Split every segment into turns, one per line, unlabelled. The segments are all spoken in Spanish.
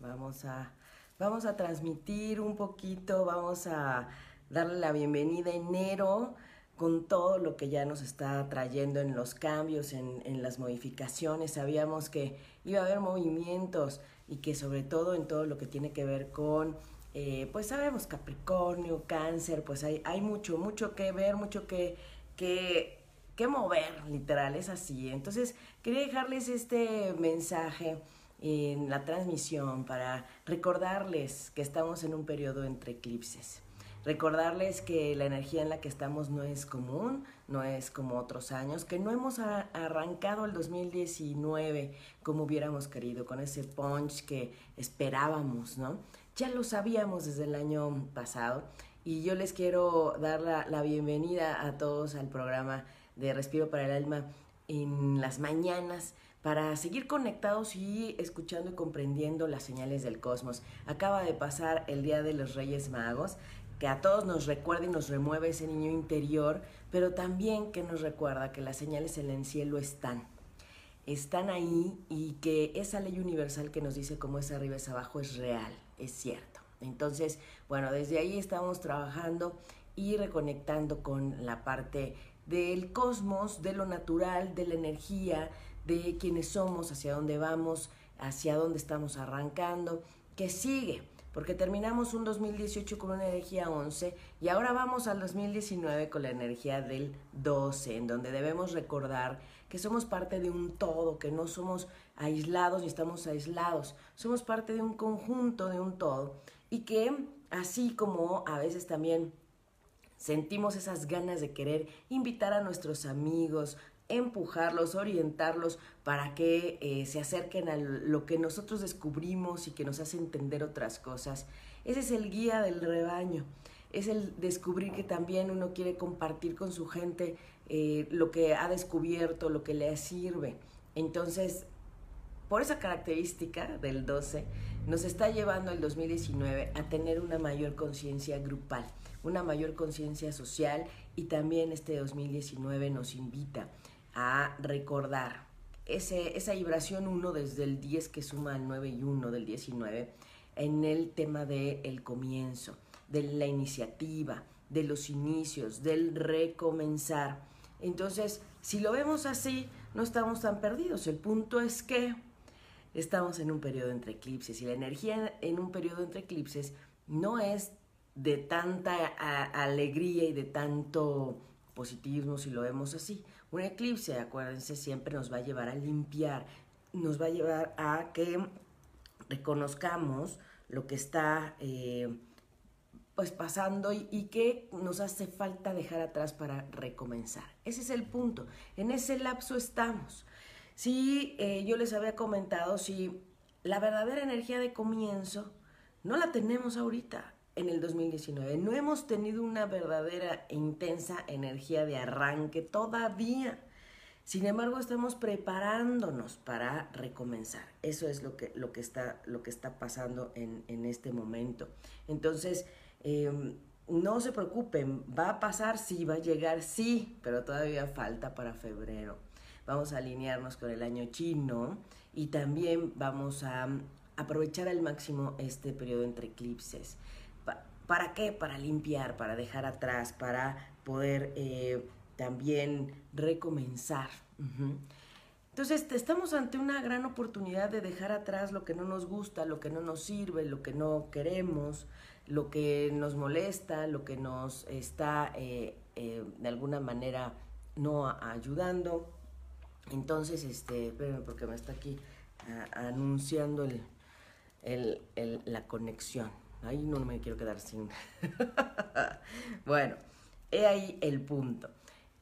Vamos a, vamos a transmitir un poquito, vamos a darle la bienvenida enero con todo lo que ya nos está trayendo en los cambios, en, en las modificaciones. Sabíamos que iba a haber movimientos y que sobre todo en todo lo que tiene que ver con, eh, pues sabemos, Capricornio, Cáncer, pues hay, hay mucho, mucho que ver, mucho que, que, que mover, literal, es así. Entonces, quería dejarles este mensaje en la transmisión para recordarles que estamos en un periodo entre eclipses. Recordarles que la energía en la que estamos no es común, no es como otros años, que no hemos arrancado el 2019 como hubiéramos querido, con ese punch que esperábamos, ¿no? Ya lo sabíamos desde el año pasado y yo les quiero dar la, la bienvenida a todos al programa de Respiro para el Alma en las mañanas para seguir conectados y escuchando y comprendiendo las señales del cosmos. Acaba de pasar el Día de los Reyes Magos, que a todos nos recuerda y nos remueve ese niño interior, pero también que nos recuerda que las señales en el cielo están. Están ahí y que esa ley universal que nos dice cómo es arriba es abajo es real, es cierto. Entonces, bueno, desde ahí estamos trabajando y reconectando con la parte del cosmos, de lo natural, de la energía, de quiénes somos, hacia dónde vamos, hacia dónde estamos arrancando, que sigue, porque terminamos un 2018 con una energía 11 y ahora vamos al 2019 con la energía del 12, en donde debemos recordar que somos parte de un todo, que no somos aislados ni estamos aislados, somos parte de un conjunto, de un todo, y que así como a veces también sentimos esas ganas de querer invitar a nuestros amigos, empujarlos, orientarlos para que eh, se acerquen a lo que nosotros descubrimos y que nos hace entender otras cosas. Ese es el guía del rebaño, es el descubrir que también uno quiere compartir con su gente eh, lo que ha descubierto, lo que le sirve. Entonces, por esa característica del 12, nos está llevando el 2019 a tener una mayor conciencia grupal, una mayor conciencia social y también este 2019 nos invita a recordar ese, esa vibración 1 desde el 10 que suma al 9 y 1 del 19 en el tema del el comienzo, de la iniciativa, de los inicios, del recomenzar. Entonces, si lo vemos así, no estamos tan perdidos. El punto es que estamos en un periodo entre eclipses y la energía en un periodo entre eclipses no es de tanta alegría y de tanto positivismo si lo vemos así. Un eclipse, acuérdense, siempre nos va a llevar a limpiar, nos va a llevar a que reconozcamos lo que está eh, pues pasando y, y, que nos hace falta dejar atrás para recomenzar. Ese es el punto. En ese lapso estamos. Si eh, yo les había comentado, si la verdadera energía de comienzo no la tenemos ahorita en el 2019. No hemos tenido una verdadera e intensa energía de arranque todavía. Sin embargo, estamos preparándonos para recomenzar. Eso es lo que, lo que, está, lo que está pasando en, en este momento. Entonces, eh, no se preocupen, va a pasar, sí, va a llegar, sí, pero todavía falta para febrero. Vamos a alinearnos con el año chino y también vamos a aprovechar al máximo este periodo entre eclipses. ¿Para qué? Para limpiar, para dejar atrás, para poder eh, también recomenzar. Entonces, estamos ante una gran oportunidad de dejar atrás lo que no nos gusta, lo que no nos sirve, lo que no queremos, lo que nos molesta, lo que nos está eh, eh, de alguna manera no ayudando. Entonces, este, espérenme porque me está aquí anunciando el, la conexión. Ahí no me quiero quedar sin. bueno, he ahí el punto.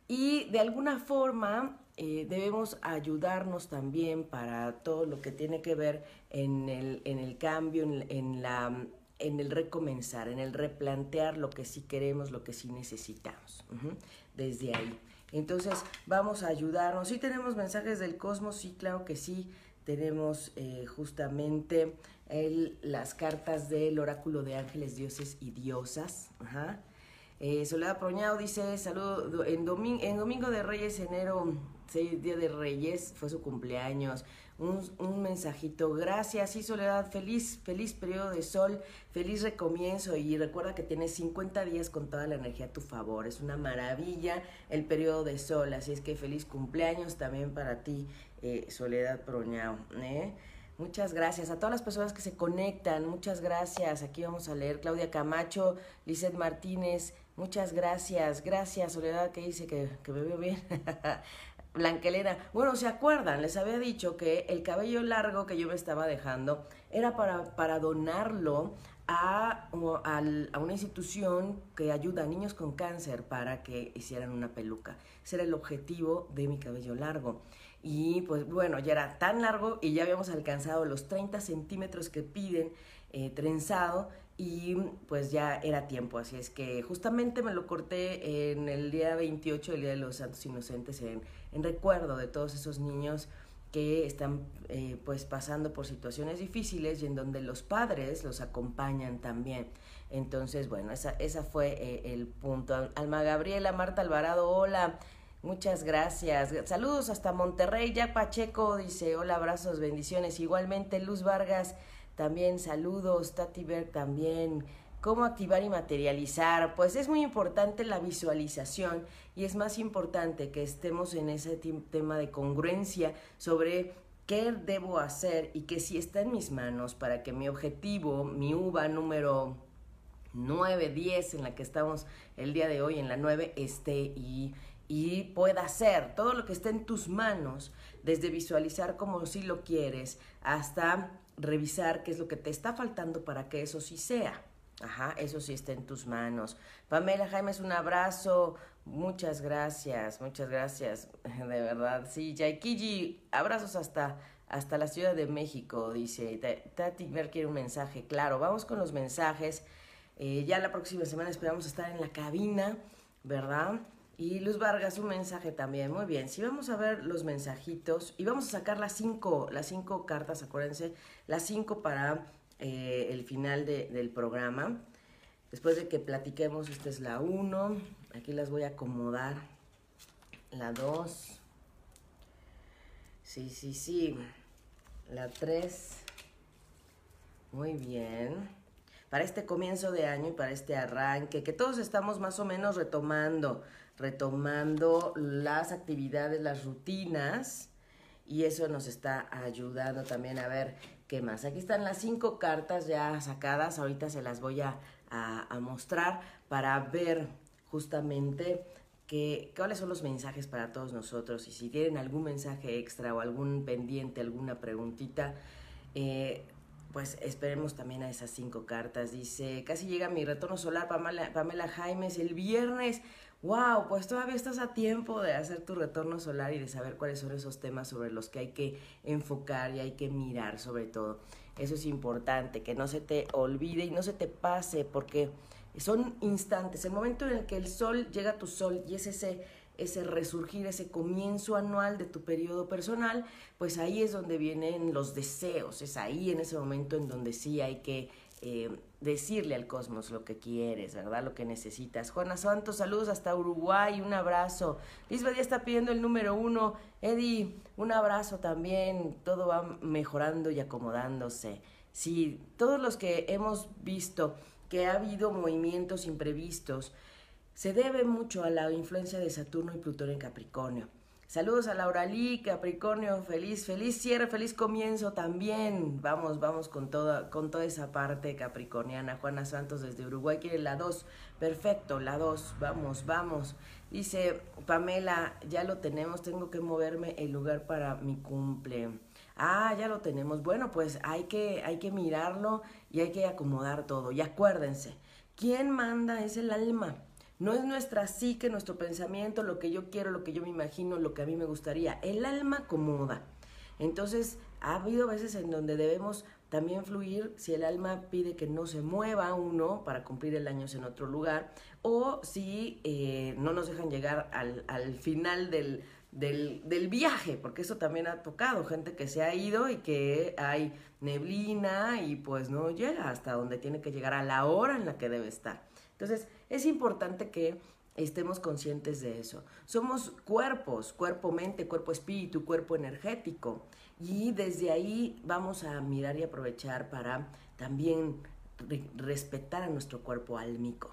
Y de alguna forma eh, debemos ayudarnos también para todo lo que tiene que ver en el, en el cambio, en, la, en el recomenzar, en el replantear lo que sí queremos, lo que sí necesitamos. Desde ahí. Entonces vamos a ayudarnos. Sí tenemos mensajes del cosmos, sí, claro que sí. Tenemos eh, justamente las cartas del oráculo de ángeles, dioses y diosas. Eh, Soledad Proñado dice, saludo, en, domingo, en Domingo de Reyes, enero sí, Día de Reyes, fue su cumpleaños. Un, mensajito, gracias, sí, Soledad, feliz, feliz periodo de sol, feliz recomienzo y recuerda que tienes 50 días con toda la energía a tu favor, es una maravilla el periodo de sol, así es que feliz cumpleaños también para ti, eh, Soledad Proñao. ¿eh? Muchas gracias a todas las personas que se conectan, muchas gracias. Aquí vamos a leer Claudia Camacho, Lizeth Martínez, muchas gracias. Gracias, Soledad, que dice que, que me veo bien. Blanquelena. Bueno, ¿se acuerdan? Les había dicho que el cabello largo que yo me estaba dejando era para, para donarlo a, a, una institución que ayuda a niños con cáncer para que hicieran una peluca. Ese era el objetivo de mi cabello largo. Y pues bueno, ya era tan largo y ya habíamos alcanzado los 30 centímetros que piden eh, trenzado y pues ya era tiempo. Así es que justamente me lo corté en el día 28, el Día de los Santos Inocentes, en, en recuerdo de todos esos niños que están eh, pues pasando por situaciones difíciles y en donde los padres los acompañan también. Entonces, bueno, esa, esa fue eh, el punto. Alma Gabriela, Marta Alvarado, hola. Muchas gracias. Saludos hasta Monterrey. Ya Pacheco dice, hola, abrazos, bendiciones. Igualmente, Luz Vargas, también saludos. Tati Berg también. ¿Cómo activar y materializar? Pues es muy importante la visualización y es más importante que estemos en ese tema de congruencia sobre qué debo hacer y que si está en mis manos para que mi objetivo, mi uva número 9, 10 en la que estamos el día de hoy, en la 9, esté y y pueda hacer todo lo que esté en tus manos, desde visualizar como si lo quieres hasta revisar qué es lo que te está faltando para que eso sí sea. Ajá, eso sí está en tus manos. Pamela Jaime, un abrazo. Muchas gracias, muchas gracias. De verdad, sí. Yaikiji, abrazos hasta, hasta la Ciudad de México, dice. Tati Ver quiere un mensaje. Claro, vamos con los mensajes. Eh, ya la próxima semana esperamos estar en la cabina, ¿verdad? Y Luz Vargas, un mensaje también. Muy bien, si vamos a ver los mensajitos y vamos a sacar las cinco, las cinco cartas, acuérdense, las cinco para eh, el final del programa. Después de que platiquemos, esta es la uno. Aquí las voy a acomodar. La dos. Sí, sí, sí. La tres. Muy bien. Para este comienzo de año y para este arranque, que todos estamos más o menos retomando retomando las actividades, las rutinas, y eso nos está ayudando también a ver qué más. Aquí están las cinco cartas ya sacadas, ahorita se las voy a, mostrar para ver justamente que, cuáles son los mensajes para todos nosotros y si tienen algún mensaje extra o algún pendiente, alguna preguntita, eh, pues esperemos también a esas cinco cartas. Dice, casi llega mi retorno solar, Pamela, Pamela Jaimes, el viernes wow, pues todavía estás a tiempo de hacer tu retorno solar y de saber cuáles son esos temas sobre los que hay que enfocar y hay que mirar sobre todo. Eso es importante, que no se te olvide y no se te pase, porque son instantes. El momento en el que el sol llega a tu sol y es ese, ese resurgir, ese comienzo anual de tu periodo personal, pues ahí es donde vienen los deseos, es ahí en ese momento en donde sí hay que eh, decirle al cosmos lo que quieres, ¿verdad? Lo que necesitas. Juana Santos, saludos hasta Uruguay, un abrazo. Lisbeth ya está pidiendo el número uno. Eddie, un abrazo también. Todo va mejorando y acomodándose. Sí, todos los que hemos visto que ha habido movimientos imprevistos, se debe mucho a la influencia de Saturno y Plutón en Capricornio. Saludos a Laura Lee, Capricornio, feliz, feliz cierre, feliz comienzo también. Vamos, vamos con toda, con toda esa parte capricorniana. Juana Santos desde Uruguay quiere la 2. Perfecto, la 2. Vamos, vamos. Dice Pamela, ya lo tenemos, tengo que moverme el lugar para mi cumple. Ah, ya lo tenemos. Bueno, pues hay que, hay que mirarlo y hay que acomodar todo. Y acuérdense, ¿quién manda es el alma? No es nuestra psique, nuestro pensamiento, lo que yo quiero, lo que yo me imagino, lo que a mí me gustaría. El alma acomoda. Entonces, ha habido veces en donde debemos también fluir si el alma pide que no se mueva uno para cumplir el año en otro lugar o si eh, no nos dejan llegar al, al final del, del, del, viaje, porque eso también ha tocado, gente que se ha ido y que hay neblina y pues no llega hasta donde tiene que llegar a la hora en la que debe estar. Entonces, es importante que estemos conscientes de eso. Somos cuerpos, cuerpo, mente, cuerpo, energético. Y desde ahí vamos a mirar y aprovechar para también respetar a nuestro cuerpo álmico.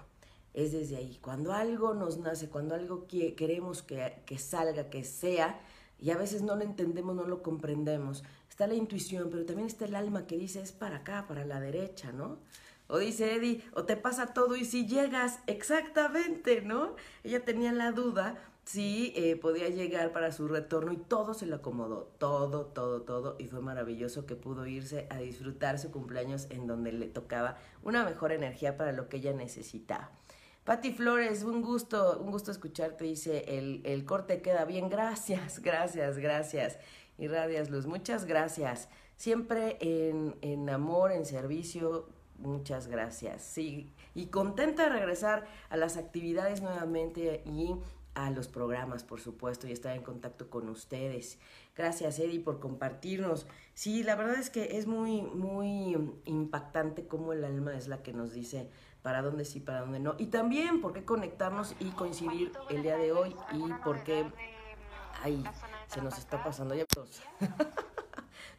Es desde ahí. Cuando algo nos nace, cuando algo queremos que, que salga, que sea, y a veces no lo entendemos, no lo comprendemos, está la intuición, pero también está el alma que dice es para acá, para la derecha, ¿no? O dice Eddie, o te pasa todo y si llegas exactamente, ¿no? Ella tenía la duda si eh, podía llegar para su retorno y todo se le acomodó, todo, todo, todo, y fue maravilloso que pudo irse a disfrutar su cumpleaños en donde le tocaba una mejor energía para lo que ella necesitaba. Pati Flores, un gusto, un gusto escucharte, dice, el, el corte queda bien, gracias, gracias, gracias. Y Radias Luz, muchas gracias. Siempre en, en amor, en servicio, Muchas gracias. Sí, y contenta de regresar a las actividades nuevamente y a los programas, por supuesto, y estar en contacto con ustedes. Gracias, Eddie, por compartirnos. Sí, la verdad es que es muy, muy impactante cómo el alma es la que nos dice para dónde sí, para dónde no. Y también por qué conectarnos y coincidir el día de hoy y por qué... Ay, se nos está pasando ya.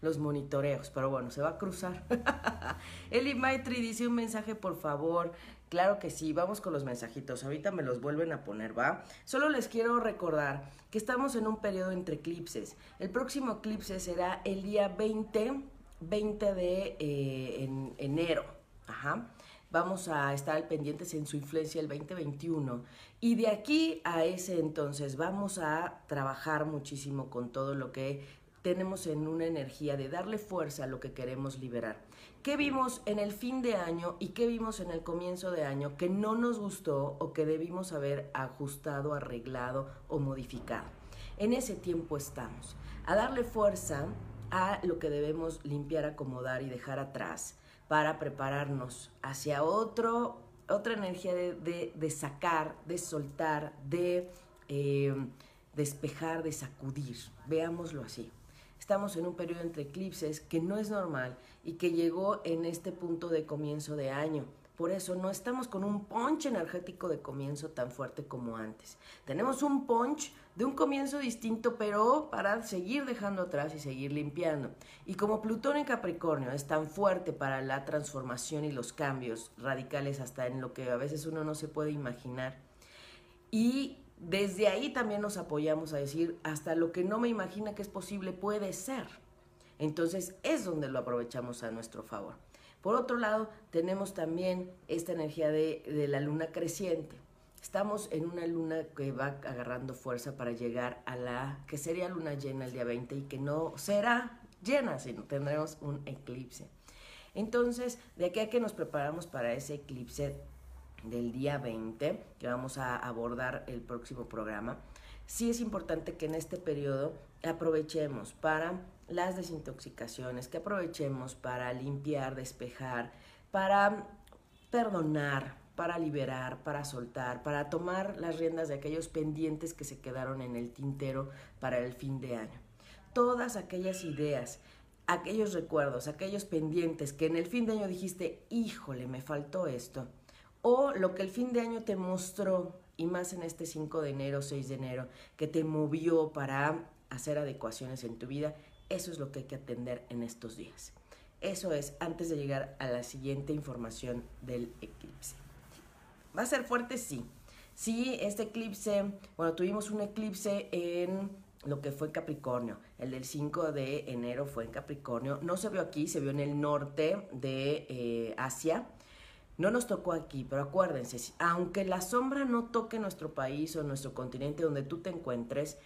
los monitoreos, pero bueno, se va a cruzar. Eli Maitri dice un mensaje, por favor. Claro que sí, vamos con los mensajitos. Ahorita me los vuelven a poner, ¿va? Solo les quiero recordar que estamos en un periodo entre eclipses. El próximo eclipse será el día 20, 20 de eh, enero. Ajá. Vamos a estar pendientes en su influencia el 2021. Y de aquí a ese entonces vamos a trabajar muchísimo con todo lo que tenemos en una energía de darle fuerza a lo que queremos liberar. ¿Qué vimos en el fin de año y qué vimos en el comienzo de año que no nos gustó o que debimos haber ajustado, arreglado o modificado? En ese tiempo estamos. A darle fuerza a lo que debemos limpiar, acomodar y dejar atrás para prepararnos hacia otro, otra energía de, sacar, de soltar, de eh, despejar, de sacudir. Veámoslo así estamos en un periodo entre eclipses que no es normal y que llegó en este punto de comienzo de año. Por eso no estamos con un punch energético de comienzo tan fuerte como antes. Tenemos un punch de un comienzo distinto, pero para seguir dejando atrás y seguir limpiando. Y como Plutón en Capricornio es tan fuerte para la transformación y los cambios radicales hasta en lo que a veces uno no se puede imaginar. Y desde ahí también nos apoyamos a decir, hasta lo que no me imagina que es posible puede ser. Entonces es donde lo aprovechamos a nuestro favor. Por otro lado, tenemos también esta energía de, de la luna creciente. Estamos en una luna que va agarrando fuerza para llegar a la que sería luna llena el día 20 y que no será llena, sino tendremos un eclipse. Entonces, de aquí a que nos preparamos para ese eclipse, del día 20, que vamos a abordar el próximo programa, sí es importante que en este periodo aprovechemos para las desintoxicaciones, que aprovechemos para limpiar, despejar, para perdonar, para liberar, para soltar, para tomar las riendas de aquellos pendientes que se quedaron en el tintero para el fin de año. Todas aquellas ideas, aquellos recuerdos, aquellos pendientes que en el fin de año dijiste, híjole, me faltó esto, o lo que el fin de año te mostró, y más en este 5 de enero, 6 de enero, que te movió para hacer adecuaciones en tu vida, eso es lo que hay que atender en estos días. Eso es antes de llegar a la siguiente información del eclipse. ¿Va a ser fuerte? Sí. Sí, este eclipse, bueno, tuvimos un eclipse en lo que fue Capricornio. El del 5 de enero fue en Capricornio. No se vio aquí, se vio en el norte de eh, Asia no nos tocó aquí, pero acuérdense, aunque la sombra no toque nuestro país o nuestro continente donde tú te encuentres,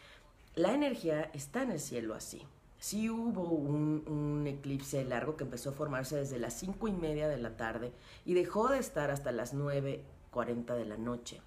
la energía está en el cielo así. Sí hubo un, un, eclipse largo que empezó a formarse desde las cinco y media de la tarde y dejó de estar hasta las 9.40 de la noche.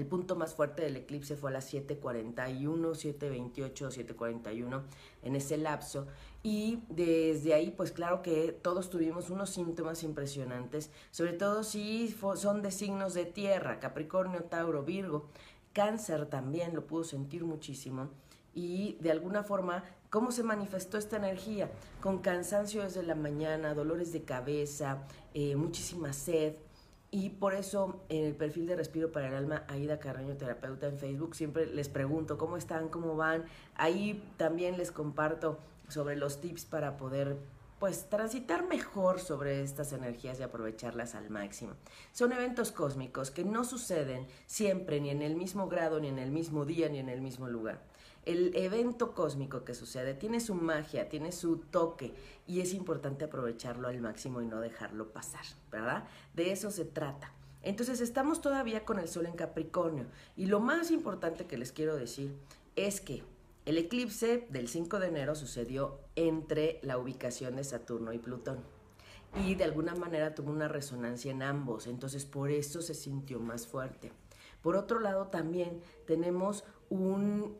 El punto más fuerte del eclipse fue a las 7.41, 7.28, 7.41 en ese lapso. Y desde ahí, pues claro que todos tuvimos unos síntomas impresionantes, sobre todo si son de signos de tierra, Capricornio, Tauro, Virgo. Cáncer también lo pudo sentir muchísimo. Y de alguna forma, ¿cómo se manifestó esta energía? Con cansancio desde la mañana, dolores de cabeza, eh, muchísima sed, Y por eso en el perfil de Respiro para el Alma, Aida Carreño, terapeuta en Facebook, siempre les pregunto cómo están, cómo van. Ahí también les comparto sobre los tips para poder pues transitar mejor sobre estas energías y aprovecharlas al máximo. Son eventos cósmicos que no suceden siempre ni en el mismo grado, ni en el mismo día, ni en el mismo lugar. El evento cósmico que sucede tiene su magia, tiene su toque y es importante aprovecharlo al máximo y no dejarlo pasar, ¿verdad? De eso se trata. Entonces estamos todavía con el Sol en Capricornio y lo más importante que les quiero decir es que el eclipse del 5 de enero sucedió entre la ubicación de Saturno y Plutón y de alguna manera tuvo una resonancia en ambos, entonces por eso se sintió más fuerte. Por otro lado, también tenemos un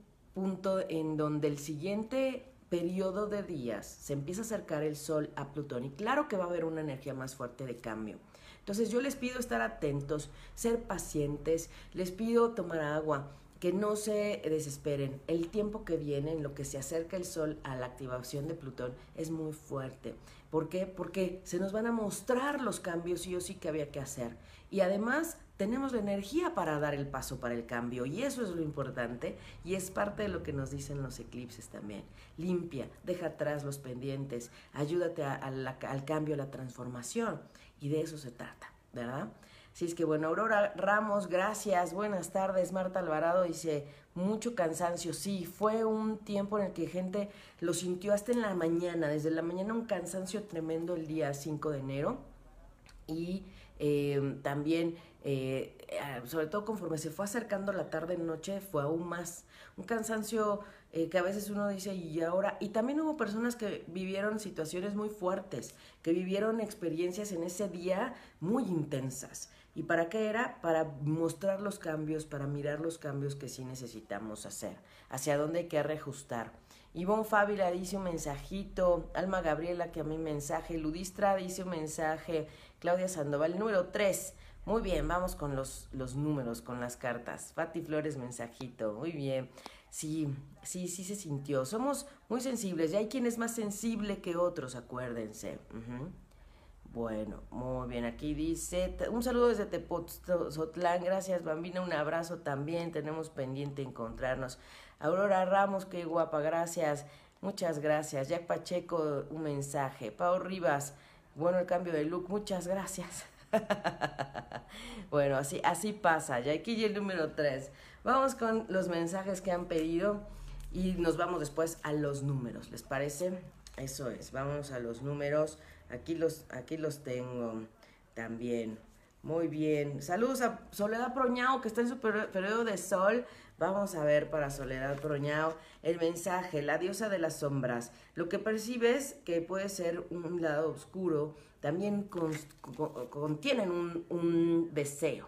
en donde el siguiente periodo de días se empieza a acercar el Sol a Plutón y claro que va a haber una energía más fuerte de cambio. Entonces yo les pido estar atentos, ser pacientes, les pido tomar agua, que no se desesperen. El tiempo que viene, en lo que se acerca el Sol a la activación de Plutón, es muy fuerte. ¿Por qué? Porque se nos van a mostrar los cambios sí o sí que había que hacer. Y además tenemos la energía para dar el paso para el cambio y eso es lo importante y es parte de lo que nos dicen los eclipses también. Limpia, deja atrás los pendientes, ayúdate al cambio, a la transformación y de eso se trata, ¿verdad? Así es que bueno, Aurora Ramos, gracias, buenas tardes. Marta Alvarado dice, mucho cansancio. Sí, fue un tiempo en el que gente lo sintió hasta en la mañana, desde la mañana un cansancio tremendo el día 5 de enero. Y eh, también eh, sobre todo conforme se fue acercando la tarde-noche, fue aún más un cansancio eh, que a veces uno dice, y ahora, y también hubo personas que vivieron situaciones muy fuertes, que vivieron experiencias en ese día muy intensas. ¿Y para qué era? Para mostrar los cambios, para mirar los cambios que sí necesitamos hacer, hacia dónde hay que reajustar. Ivonne Fábila dice un mensajito, Alma Gabriela que a mí mensaje, Ludistra dice un mensaje, Claudia Sandoval, número 3. Muy bien, vamos con los, los números, con las cartas. Fati Flores, mensajito. Muy bien. Sí, sí, sí se sintió. Somos muy sensibles y hay quien es más sensible que otros, acuérdense. Bueno, muy bien. Aquí dice, un saludo desde Tepoztlán. Gracias, Bambina. Un abrazo también. Tenemos pendiente encontrarnos. Aurora Ramos, qué guapa. Gracias. Muchas gracias. Jack Pacheco, un mensaje. Pau Rivas, bueno el cambio de look. Muchas gracias. bueno, así, así pasa. Ya aquí el número 3. Vamos con los mensajes que han pedido y nos vamos después a los números. ¿Les parece? Eso es. Vamos a los números. Aquí los, aquí los tengo también. Muy bien. Saludos a Soledad Proñao, que está en su periodo de sol. Vamos a ver para Soledad Proñao el mensaje, la diosa de las sombras. Lo que percibes que puede ser un lado oscuro, también contienen un, deseo.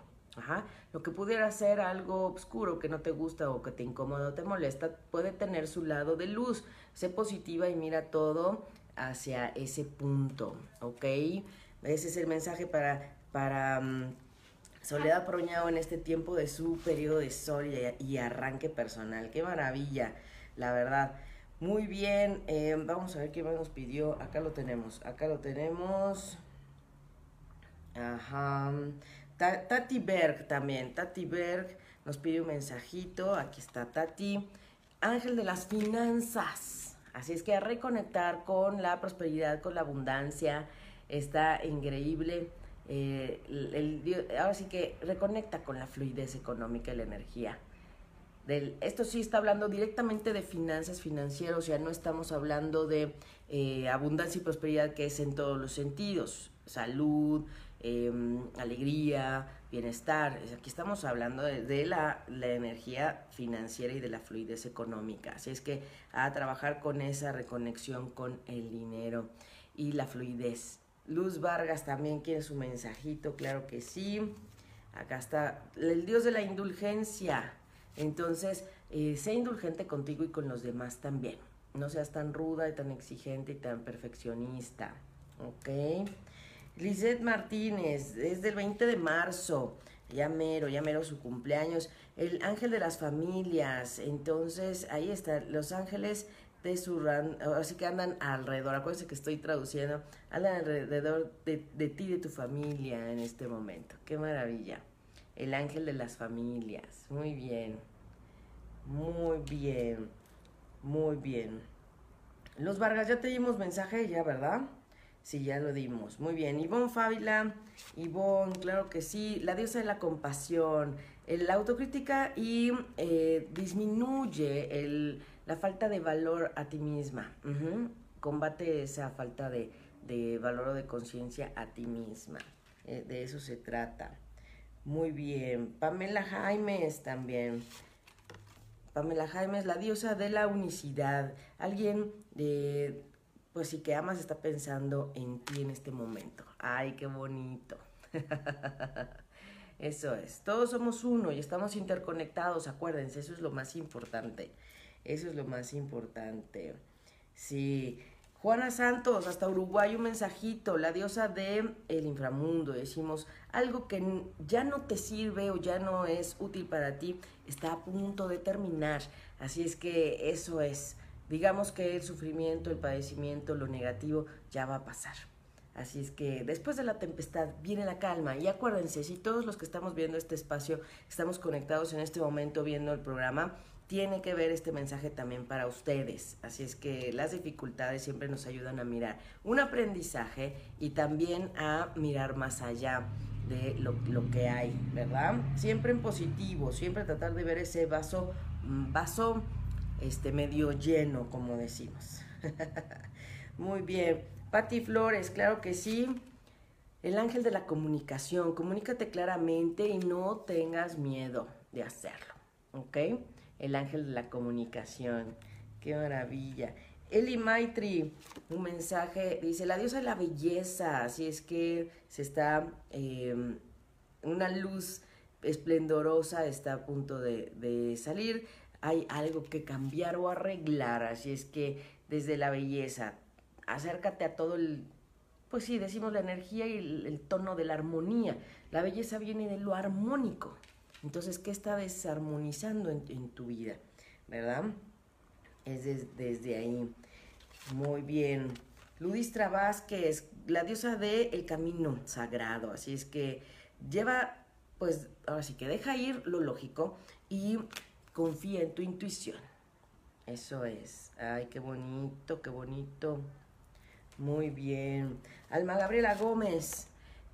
Lo que pudiera ser algo oscuro que no te gusta o que te incomoda o te molesta, puede tener su lado de luz. Sé positiva y mira todo hacia ese punto, ¿ok? Ese es el mensaje para, para mm, Soledad Proñado en este tiempo de su periodo de sol y, arranque personal. Qué maravilla, la verdad. Muy bien, eh, vamos a ver qué más nos pidió. Acá lo tenemos, acá lo tenemos. Ajá. Tati Berg también. Tati Berg nos pide un mensajito. Aquí está Tati. Ángel de las finanzas. Así es que reconectar con la prosperidad, con la abundancia. Está increíble. Eh, ahora sí que reconecta con la fluidez económica y la energía. Del, esto sí está hablando directamente de finanzas financieras, o sea, no estamos hablando de eh, abundancia y prosperidad que es en todos los sentidos, salud, em, alegría, bienestar. Aquí estamos hablando de, la, la, energía financiera y de la fluidez económica. Así es que a trabajar con esa reconexión con el dinero y la fluidez. Luz Vargas también quiere su mensajito, claro que sí. Acá está el Dios de la indulgencia. Entonces, eh, sé indulgente contigo y con los demás también. No seas tan ruda y tan exigente y tan perfeccionista. ¿Ok? Lizeth Martínez, es del 20 de marzo. Ya mero, ya mero su cumpleaños. El ángel de las familias. Entonces, ahí está. Los ángeles de su así que andan alrededor, acuérdense que estoy traduciendo, andan alrededor de, de ti, de tu familia en este momento. Qué maravilla. El ángel de las familias. Muy bien. Muy bien. Muy bien. Los Vargas, ya te dimos mensaje ya, ¿verdad? Sí, ya lo dimos. Muy bien. Ivonne Fábila, Ivonne, claro que sí. La diosa de la compasión, la autocrítica y eh, disminuye el, la falta de valor a ti misma. Combate esa falta de, valor o de conciencia a ti misma. Eh, de eso se trata. Muy bien. Pamela Jaimes también. Pamela Jaimes, la diosa de la unicidad. Alguien de pues sí que amas está pensando en ti en este momento. Ay, qué bonito. Eso es. Todos somos uno y estamos interconectados, acuérdense, eso es lo más importante. Eso es lo más importante. Sí. Juana Santos, hasta Uruguay un mensajito, la diosa de el inframundo. Decimos, algo que ya no te sirve o ya no es útil para ti, está a punto de terminar. Así es que eso es digamos que el sufrimiento, el padecimiento, lo negativo ya va a pasar. Así es que después de la tempestad viene la calma y acuérdense, si todos los que estamos viendo este espacio estamos conectados en este momento viendo el programa, tiene que ver este mensaje también para ustedes. Así es que las dificultades siempre nos ayudan a mirar un aprendizaje y también a mirar más allá de lo, que hay, ¿verdad? Siempre en positivo, siempre tratar de ver ese vaso, mm, vaso este, medio lleno, como decimos. Muy bien. Patti Flores, claro que sí. El ángel de la comunicación. Comunícate claramente y no tengas miedo de hacerlo. ¿Ok? El ángel de la comunicación. Qué maravilla. Eli Maitri, un mensaje, dice, la diosa de la belleza, así es que se está, em, una luz esplendorosa está a punto de, de salir hay algo que cambiar o arreglar. Así es que desde la belleza, acércate a todo el, pues sí, decimos la energía y el, tono de la armonía. La belleza viene de lo armónico. Entonces, ¿qué está desarmonizando en, tu vida? ¿Verdad? Es desde ahí. Muy bien. Ludistra Vázquez, la diosa del camino sagrado. Así es que lleva, pues, ahora sí que deja ir lo lógico y Confía en tu intuición. Eso es. Ay, qué bonito, qué bonito. Muy bien. Alma Gabriela Gómez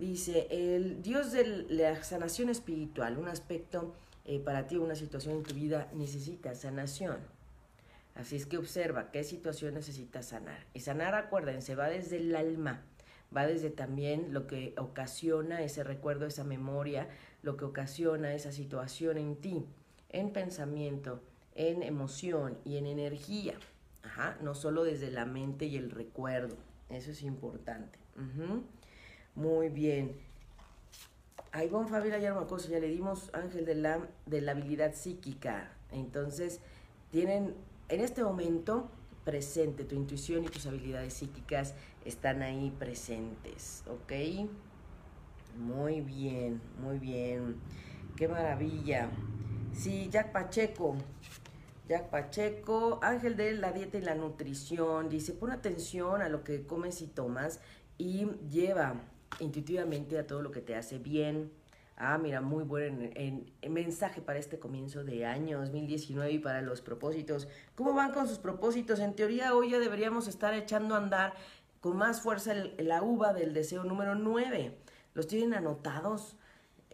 dice, el Dios de la sanación espiritual, un aspecto eh, para ti, una situación en tu vida necesita sanación. Así es que observa qué situación necesitas sanar. Y sanar, acuérdense, va desde el alma, va desde también lo que ocasiona ese recuerdo, esa memoria, lo que ocasiona esa situación en ti en pensamiento, en emoción y en energía. Ajá, no solo desde la mente y el recuerdo. Eso es importante. Muy bien. A Ivonne Fabiola Yarmacoso ya le dimos ángel de la, de la habilidad psíquica. Entonces, tienen en este momento presente, tu intuición y tus habilidades psíquicas están ahí presentes, ¿ok? Muy bien, muy bien. Qué maravilla. Sí, Jack Pacheco. Jack Pacheco, ángel de la dieta y la nutrición, dice, pon atención a lo que comes y tomas y lleva intuitivamente a todo lo que te hace bien. Ah, mira, muy buen mensaje para este comienzo de año 2019 y para los propósitos. ¿Cómo van con sus propósitos? En teoría hoy ya deberíamos estar echando a andar con más fuerza la uva del deseo número 9. ¿Los tienen anotados?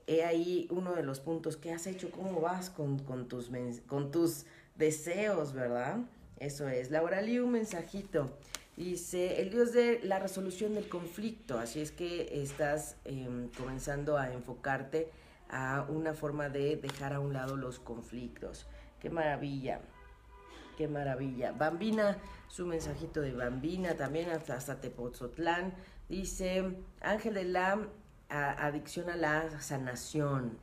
he ahí uno de los puntos que has hecho, cómo vas con, tus, con tus deseos, ¿verdad? Eso es. Laura Lee, un mensajito. Dice, el Dios de la resolución del conflicto, así es que estás em, comenzando a enfocarte a una forma de dejar a un lado los conflictos. Qué maravilla, qué maravilla. Bambina, su mensajito de Bambina, también hasta, hasta Tepozotlán. Dice, Ángel de la adicción a la sanación.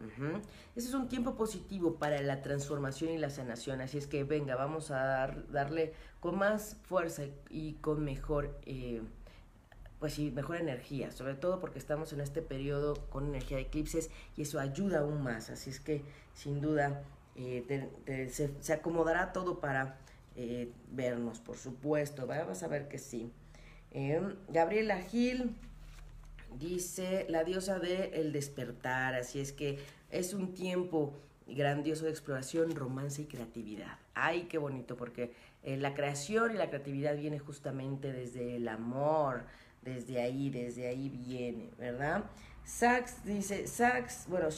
Ese es un tiempo positivo para la transformación y la sanación. Así es que venga, vamos a darle con más fuerza y con mejor, eh, pues sí, mejor energía. Sobre todo porque estamos en este periodo con energía de eclipses y eso ayuda aún más. Así es que sin duda eh, se, acomodará todo para eh, vernos, por supuesto, vamos a ver que sí. Em, Gabriela Gil dice, la diosa de el despertar, así es que es un tiempo grandioso de exploración, romance y creatividad. Ay, qué bonito, porque eh, la creación y la creatividad viene justamente desde el amor, desde ahí, desde ahí viene, ¿verdad? Sax dice, Sax, bueno,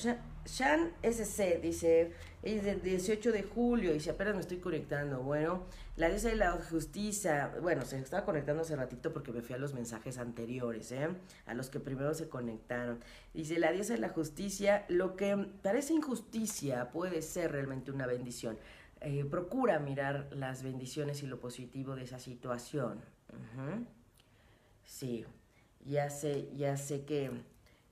Shan SC dice, es del 18 de julio, si apenas me estoy conectando, bueno, la diosa de la justicia, bueno, se estaba conectando hace ratito porque me fui a los mensajes anteriores, ¿eh? A los que primero se conectaron. Dice, la diosa de la justicia, lo que parece injusticia puede ser realmente una bendición. Eh, procura mirar las bendiciones y lo positivo de esa situación. Sí, ya sé, ya sé que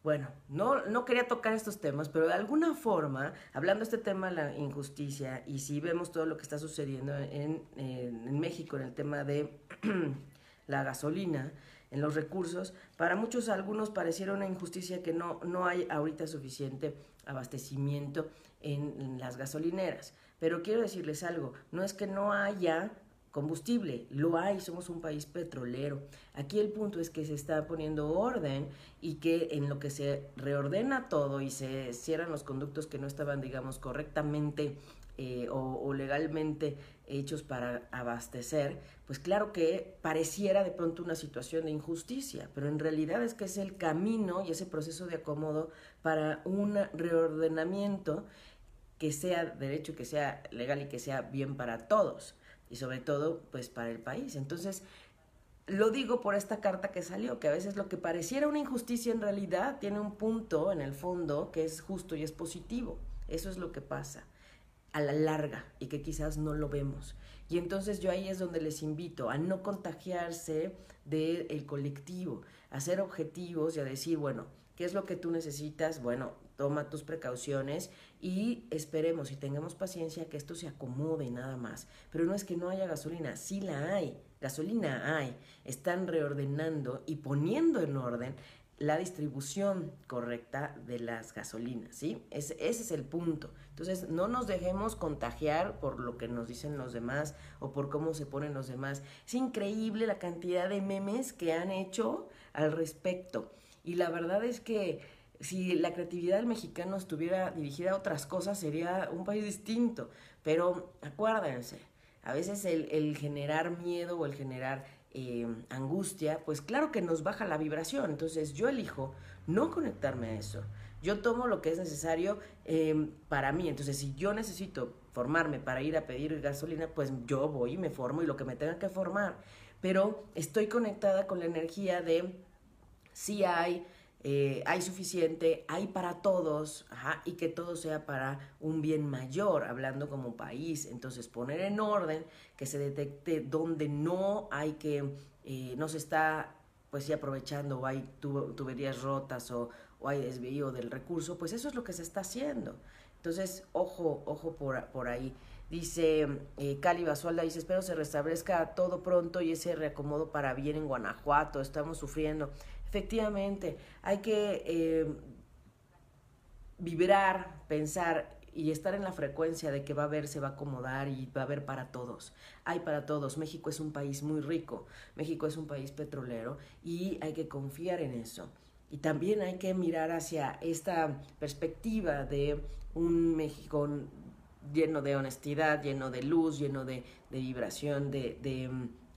bueno, no, no quería tocar estos temas, pero de alguna forma, hablando de este tema de la injusticia, y si vemos todo lo que está sucediendo en, en, México en el tema de la gasolina, en los recursos, para muchos, algunos pareciera una injusticia que no, no hay ahorita suficiente abastecimiento en las gasolineras. Pero quiero decirles algo, no es que no haya combustible. Lo hay, somos un país petrolero. Aquí el punto es que se está poniendo orden y que en lo que se reordena todo y se cierran los conductos que no estaban, digamos, correctamente eh, o, legalmente hechos para abastecer, pues claro que pareciera de pronto una situación de injusticia, pero en realidad es que es el camino y ese proceso de acomodo para un reordenamiento que sea derecho, que sea legal y que sea bien para todos y sobre todo pues para el país. Entonces, lo digo por esta carta que salió, que a veces lo que pareciera una injusticia en realidad tiene un punto en el fondo que es justo y es positivo. Eso es lo que pasa a la larga y que quizás no lo vemos. Y entonces yo ahí es donde les invito a no contagiarse del colectivo, a ser objetivos y a decir, bueno, ¿qué es lo que tú necesitas? Bueno, toma tus precauciones y esperemos y tengamos paciencia que esto se acomode nada más. Pero no es que no haya gasolina, sí la hay, gasolina hay. Están reordenando y poniendo en orden la distribución correcta de las gasolinas, ¿sí? ese es el punto. Entonces, no nos dejemos contagiar por lo que nos dicen los demás o por cómo se ponen los demás. Es increíble la cantidad de memes que han hecho al respecto. Y la verdad es que si la creatividad del mexicano estuviera dirigida a otras cosas, sería un país distinto. Pero acuérdense, a veces el, generar miedo o el generar eh, angustia, pues claro que nos baja la vibración. Entonces yo elijo no conectarme a eso. Yo tomo lo que es necesario eh, para mí. Entonces si yo necesito formarme para ir a pedir gasolina, pues yo voy y me formo y lo que me tenga que formar. Pero estoy conectada con la energía de si hay eh, hay suficiente, hay para todos, y que todo sea para un bien mayor, hablando como país. Entonces, poner en orden, que se detecte donde no hay que, eh, no se está, pues sí, aprovechando, o hay tuberías rotas o, hay desvío del recurso, pues eso es lo que se está haciendo. Entonces, ojo, ojo por, por ahí. Dice eh, Cali Basualda, dice, espero se restablezca todo pronto y ese reacomodo para bien en Guanajuato, estamos sufriendo. Efectivamente, hay que eh, vibrar, pensar y estar en la frecuencia de que va a haber, se va a acomodar y va a haber para todos. Hay para todos. México es un país muy rico, México es un país petrolero y hay que confiar en eso. Y también hay que mirar hacia esta perspectiva de un México lleno de honestidad, lleno de luz, lleno de, vibración, de,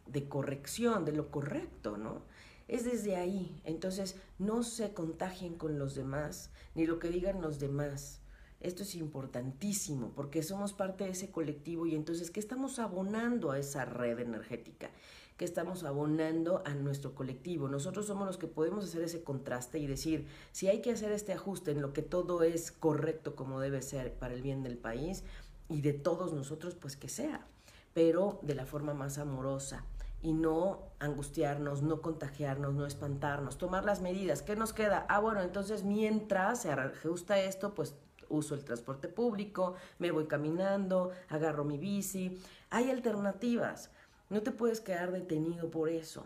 de corrección, de lo correcto, ¿no? Es desde ahí. Entonces, no se contagien con los demás, ni lo que digan los demás. Esto es importantísimo porque somos parte de ese colectivo y entonces, ¿qué estamos abonando a esa red energética? ¿Qué estamos abonando a nuestro colectivo? Nosotros somos los que podemos hacer ese contraste y decir, si hay que hacer este ajuste en lo que todo es correcto como debe ser para el bien del país y de todos nosotros, pues que sea, pero de la forma más amorosa, y no angustiarnos, no contagiarnos, no espantarnos, tomar las medidas. ¿Qué nos queda? Ah, bueno, entonces mientras se ajusta esto, pues uso el transporte público, me voy caminando, agarro mi bici. Hay alternativas. No te puedes quedar detenido por eso.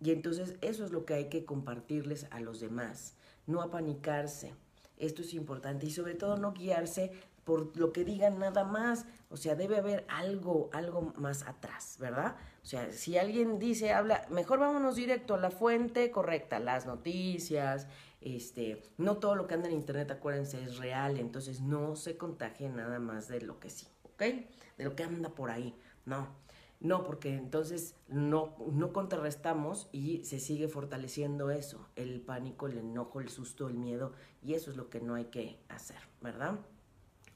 Y entonces eso es lo que hay que compartirles a los demás, no apanicarse. Esto es importante y sobre todo no guiarse por lo que digan nada más. O sea, debe haber algo, algo más atrás, ¿verdad? O sea, si alguien dice, habla, mejor vámonos directo a la fuente correcta, las noticias, este, no todo lo que anda en internet, acuérdense, es real, entonces no se contagie nada más de lo que sí, ¿ok? De lo que anda por ahí, no. No, porque entonces no, no contrarrestamos y se sigue fortaleciendo eso, el pánico, el enojo, el susto, el miedo, y eso es lo que no hay que hacer, ¿verdad?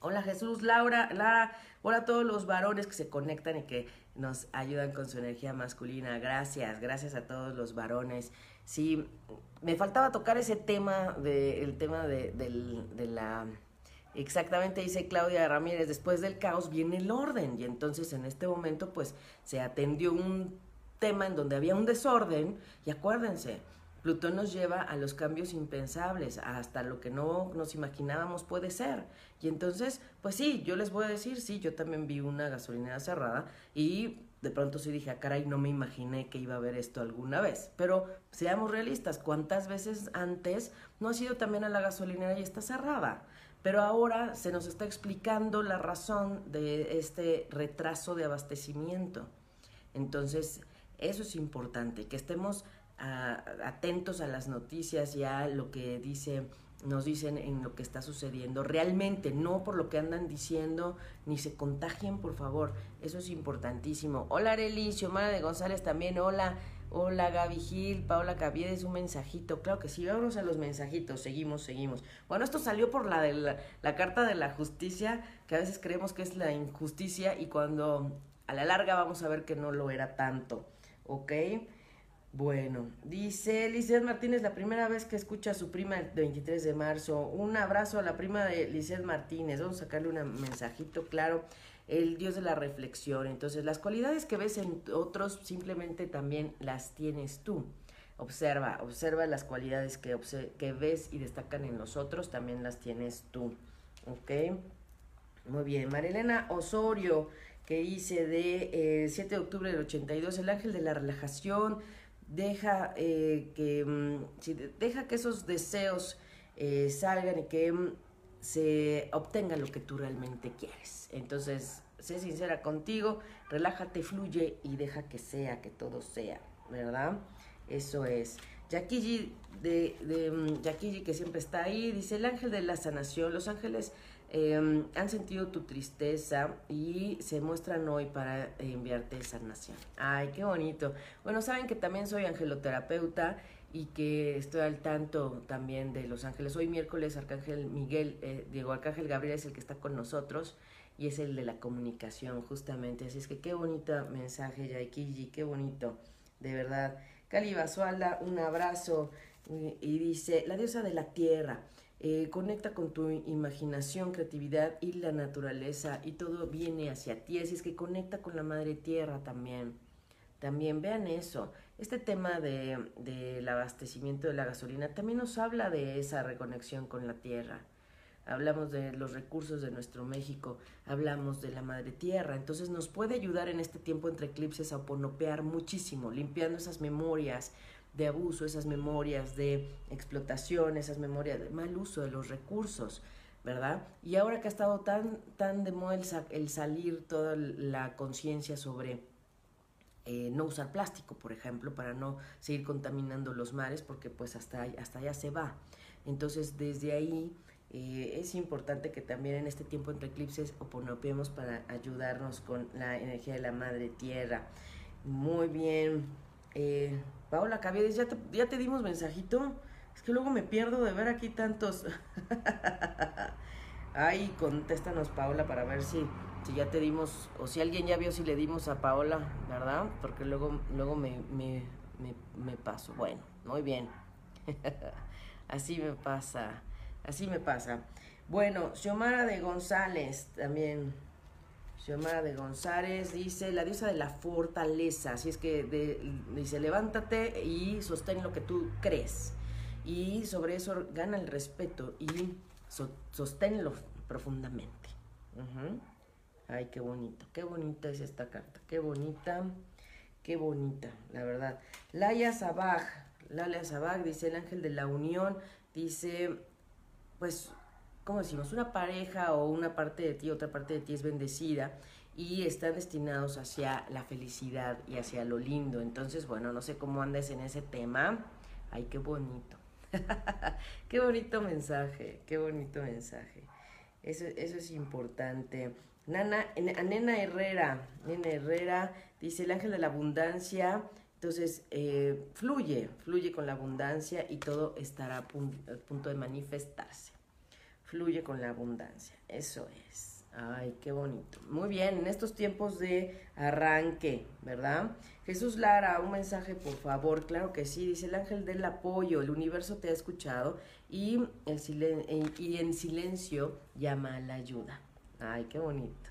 Hola Jesús, Laura, Lara, hola a todos los varones que se conectan y que nos ayudan con su energía masculina. Gracias, gracias a todos los varones. Sí, me faltaba tocar ese tema, de, el tema de, de la Exactamente, dice Claudia Ramírez, después del caos viene el orden y entonces en este momento pues se atendió un tema en donde había un desorden y acuérdense, Plutón nos lleva a los cambios impensables, hasta lo que no nos imaginábamos puede ser. Y entonces, pues sí, yo les voy a decir, sí, yo también vi una gasolinera cerrada y de pronto sí dije, ah, caray, no me imaginé que iba a haber esto alguna vez. Pero seamos realistas, ¿cuántas veces antes no ha sido también a la gasolinera y está cerrada? Pero ahora se nos está explicando la razón de este retraso de abastecimiento. Entonces, eso es importante, que estemos atentos a las noticias y a lo que dice, nos dicen en lo que está sucediendo. Realmente, no por lo que andan diciendo, ni se contagien, por favor. Eso es importantísimo. Hola, Arely, Xiomara de González también, hola. Hola Gaby Gil, Paola Caviedes, un mensajito. Claro que sí, vamos a los mensajitos, seguimos, seguimos. Bueno, esto salió por la de la, carta de la justicia, que a veces creemos que es la injusticia y cuando a la larga vamos a ver que no lo era tanto, ¿ok? Bueno, dice Lizeth Martínez, la primera vez que escucha a su prima el 23 de marzo. Un abrazo a la prima de Lizeth Martínez. Vamos a sacarle un mensajito claro el Dios de la reflexión. Entonces, las cualidades que ves en otros simplemente también las tienes tú. Observa, observa las cualidades que, que ves y destacan en los otros, también las tienes tú. ¿Ok? Muy bien. Marilena Osorio, que hice de 7 eh, de octubre del 82, el ángel de la relajación, deja, eh, que, mm, deja que esos deseos eh, salgan y que mm, se obtenga lo que tú realmente quieres. Entonces, sé sincera contigo, relájate, fluye y deja que sea, que todo sea, ¿verdad? Eso es. Jackie de, de mm, que siempre está ahí, dice el ángel de la sanación. Los ángeles em, han sentido tu tristeza y se muestran hoy para enviarte sanación. Ay, qué bonito. Bueno, saben que también soy angeloterapeuta y que estoy al tanto también de Los Ángeles. Hoy miércoles Arcángel Miguel, eh, Diego Arcángel Gabriel es el que está con nosotros y es el de la comunicación justamente. Así es que qué bonito mensaje, Yaikiji, qué bonito, de verdad. Cali Basualda, un abrazo y, dice, la diosa de la tierra. Eh, conecta con tu imaginación, creatividad y la naturaleza y todo viene hacia ti. Así es que conecta con la madre tierra también. También vean eso. Este tema de, del abastecimiento de la gasolina también nos habla de esa reconexión con la tierra. Hablamos de los recursos de nuestro México, hablamos de la madre tierra, entonces nos puede ayudar en este tiempo entre eclipses a oponopear muchísimo, limpiando esas memorias de abuso, esas memorias de explotación, esas memorias de mal uso de los recursos, ¿verdad? Y ahora que ha estado tan, tan de moda el salir toda la conciencia sobre eh, no usar plástico, por ejemplo, para no seguir contaminando los mares, porque pues hasta, hasta allá se va. Entonces, desde ahí eh, es importante que también en este tiempo entre eclipses oponopiemos para ayudarnos con la energía de la madre tierra. Muy bien. Eh, Paola Caviedes, ¿ya te, ¿ya te dimos mensajito? Es que luego me pierdo de ver aquí tantos. Ay, contéstanos, Paola, para ver si si ya te dimos, o si alguien ya vio si le dimos a Paola, ¿verdad? Porque luego, luego me, me, me, paso. Bueno, muy bien. así me pasa, así me pasa. Bueno, Xiomara de González también. Xiomara de González dice, la diosa de la fortaleza. Así es que dice, levántate y sostén lo que tú crees. Y sobre eso gana el respeto y sosténlo profundamente. Ay, qué bonito, qué bonita es esta carta, qué bonita, qué bonita, la verdad. Laia Sabaj, Laia Sabaj dice el ángel de la unión, dice, pues, ¿cómo decimos? Una pareja o una parte de ti, otra parte de ti es bendecida y están destinados hacia la felicidad y hacia lo lindo. Entonces, bueno, no sé cómo andes en ese tema. Ay, qué bonito. qué bonito mensaje, qué bonito mensaje. Eso, eso es importante. Nana, Nena Herrera, Nena Herrera dice el ángel de la abundancia. Entonces, eh, fluye, fluye con la abundancia y todo estará a punto de manifestarse. Fluye con la abundancia, eso es. Ay, qué bonito. Muy bien, en estos tiempos de arranque, ¿verdad? Jesús Lara, un mensaje, por favor. Claro que sí, dice el ángel del apoyo, el universo te ha escuchado y, el y en silencio llama a la ayuda. Ay, qué bonito.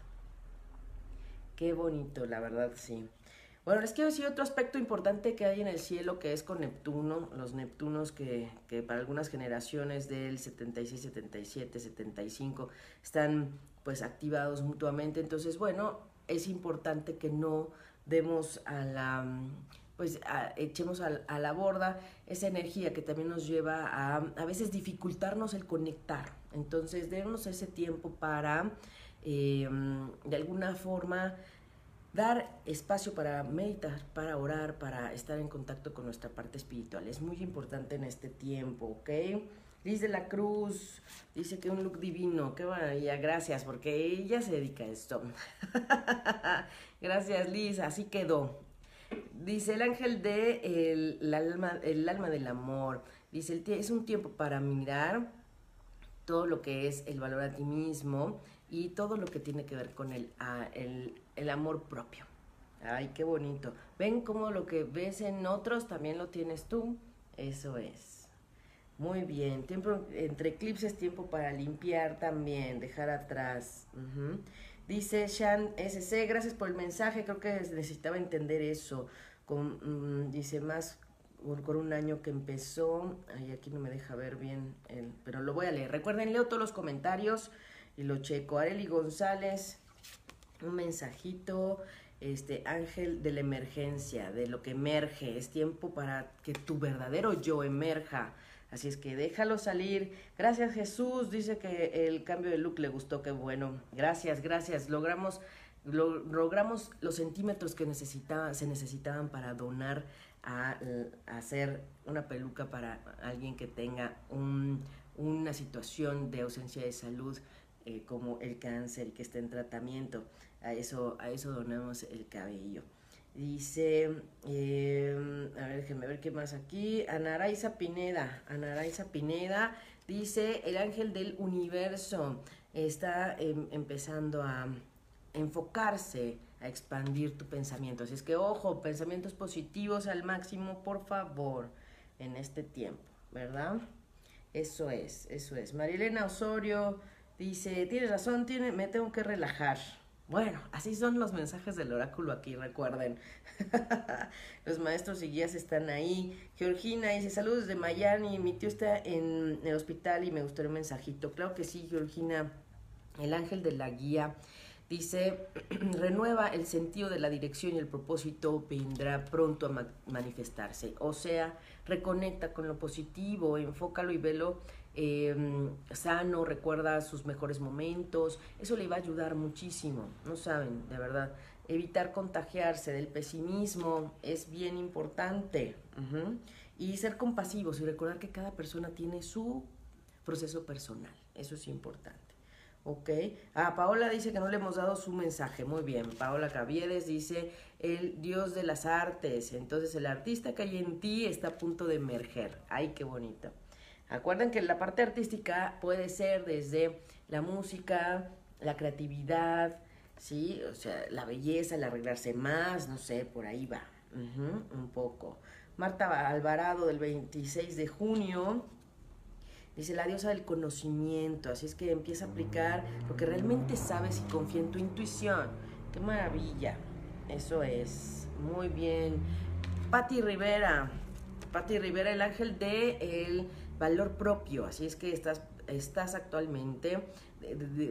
Qué bonito, la verdad, sí. Bueno, les quiero decir otro aspecto importante que hay en el cielo que es con Neptuno, los Neptunos que, que para algunas generaciones del 76, 77, 75 están pues activados mutuamente. Entonces, bueno, es importante que no demos a la pues echemos a, la borda esa energía que también nos lleva a a veces dificultarnos el conectar. Entonces, demos ese tiempo para em, de alguna forma dar espacio para meditar, para orar, para estar en contacto con nuestra parte espiritual. Es muy importante en este tiempo, ¿ok? Liz de la Cruz dice que un look divino, qué maravilla, gracias, porque ella se dedica a esto. gracias Liz, así quedó. Dice el ángel de el, alma, el alma del amor, dice, es un tiempo para mirar todo lo que es el valor a ti mismo y todo lo que tiene que ver con el, el, el amor propio. Ay, qué bonito. Ven cómo lo que ves en otros también lo tienes tú. Eso es. Muy bien, tiempo entre eclipses, tiempo para limpiar también, dejar atrás. Dice Shan SC, gracias por el mensaje, creo que necesitaba entender eso. Con, mm, dice más por, un año que empezó, ay, aquí no me deja ver bien, pero lo voy a leer. Recuerden, leo todos los comentarios y lo checo. Areli González, un mensajito. Este ángel de la emergencia, de lo que emerge, es tiempo para que tu verdadero yo emerja Así es que déjalo salir. Gracias Jesús. Dice que el cambio de look le gustó. Qué bueno. Gracias, gracias. Logramos, logramos los centímetros que necesitaba, se necesitaban para donar a, hacer una peluca para alguien que tenga una situación de ausencia de salud eh, como el cáncer y que esté en tratamiento. A eso, a eso donamos el cabello. Dice, em, a ver, déjenme ver qué más aquí. Anaraiza Pineda, Anaraiza Pineda dice, el ángel del universo está em, empezando a enfocarse, a expandir tu pensamiento. Así es que, ojo, pensamientos positivos al máximo, por favor, en este tiempo, ¿verdad? Eso es, eso es. Marilena Osorio dice, tienes razón, tiene, me tengo que relajar. Bueno, así son los mensajes del oráculo aquí, recuerden. los maestros y guías están ahí. Georgina dice, saludos de Miami, mi tío está en el hospital y me gustó el mensajito. Claro que sí, Georgina, el ángel de la guía. Dice, renueva el sentido de la dirección y el propósito vendrá pronto a manifestarse. O sea, reconecta con lo positivo, enfócalo y velo Em, sano, recuerda sus mejores momentos, eso le va a ayudar muchísimo, no saben, de verdad. Evitar contagiarse del pesimismo es bien importante. Y ser compasivos y recordar que cada persona tiene su proceso personal, eso es importante. ¿Ok? Ah, Paola dice que no le hemos dado su mensaje. Muy bien. Paola Caviedes dice, el Dios de las artes. Entonces el artista que hay en ti está a punto de emerger. Ay, qué bonito. Acuerden que la parte artística puede ser desde la música, la creatividad, ¿sí? O sea, la belleza, el arreglarse más, no sé, por ahí va, un poco. Marta Alvarado del 26 de junio dice la diosa del conocimiento, así es que empieza a aplicar lo que realmente sabes y confía en tu intuición. ¡Qué maravilla! Eso es, muy bien. Patti Rivera, Patti Rivera, el ángel de el valor propio, así es que estás, estás actualmente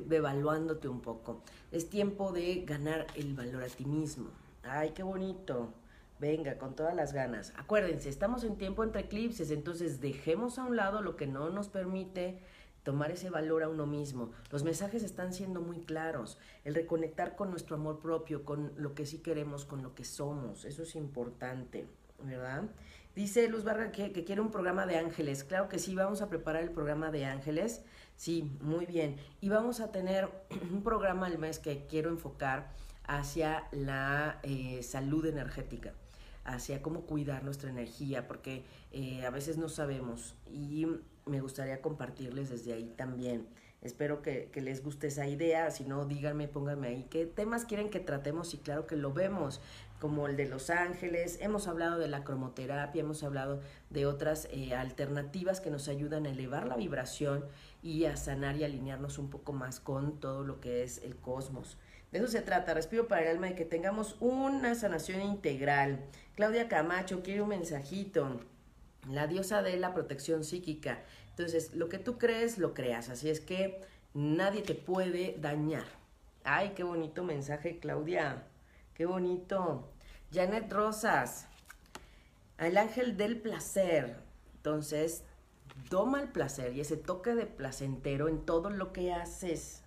devaluándote un poco. Es tiempo de ganar el valor a ti mismo. Ay, qué bonito. Venga, con todas las ganas. Acuérdense, estamos en tiempo entre eclipses, entonces dejemos a un lado lo que no nos permite tomar ese valor a uno mismo. Los mensajes están siendo muy claros. El reconectar con nuestro amor propio, con lo que sí queremos, con lo que somos. Eso es importante, ¿verdad? Dice Luz que, que, quiere un programa de ángeles. Claro que sí, vamos a preparar el programa de ángeles. Sí, muy bien. Y vamos a tener un programa al mes que quiero enfocar hacia la eh, salud energética, hacia cómo cuidar nuestra energía, porque eh, a veces no sabemos y me gustaría compartirles desde ahí también. Espero que, les guste esa idea, si no díganme, pónganme ahí qué temas quieren que tratemos y claro que lo vemos, como el de Los Ángeles, hemos hablado de la cromoterapia, hemos hablado de otras eh, alternativas que nos ayudan a elevar la vibración y a sanar y alinearnos un poco más con todo lo que es el cosmos. De eso se trata, respiro para el alma y que tengamos una sanación integral. Claudia Camacho quiere un mensajito. La diosa de la protección psíquica. Entonces, lo que tú crees, lo creas. Así es que nadie te puede dañar. Ay, qué bonito mensaje, Claudia. Qué bonito. Janet Rosas. El ángel del placer. Entonces, toma el placer y ese toque de placentero en todo lo que haces.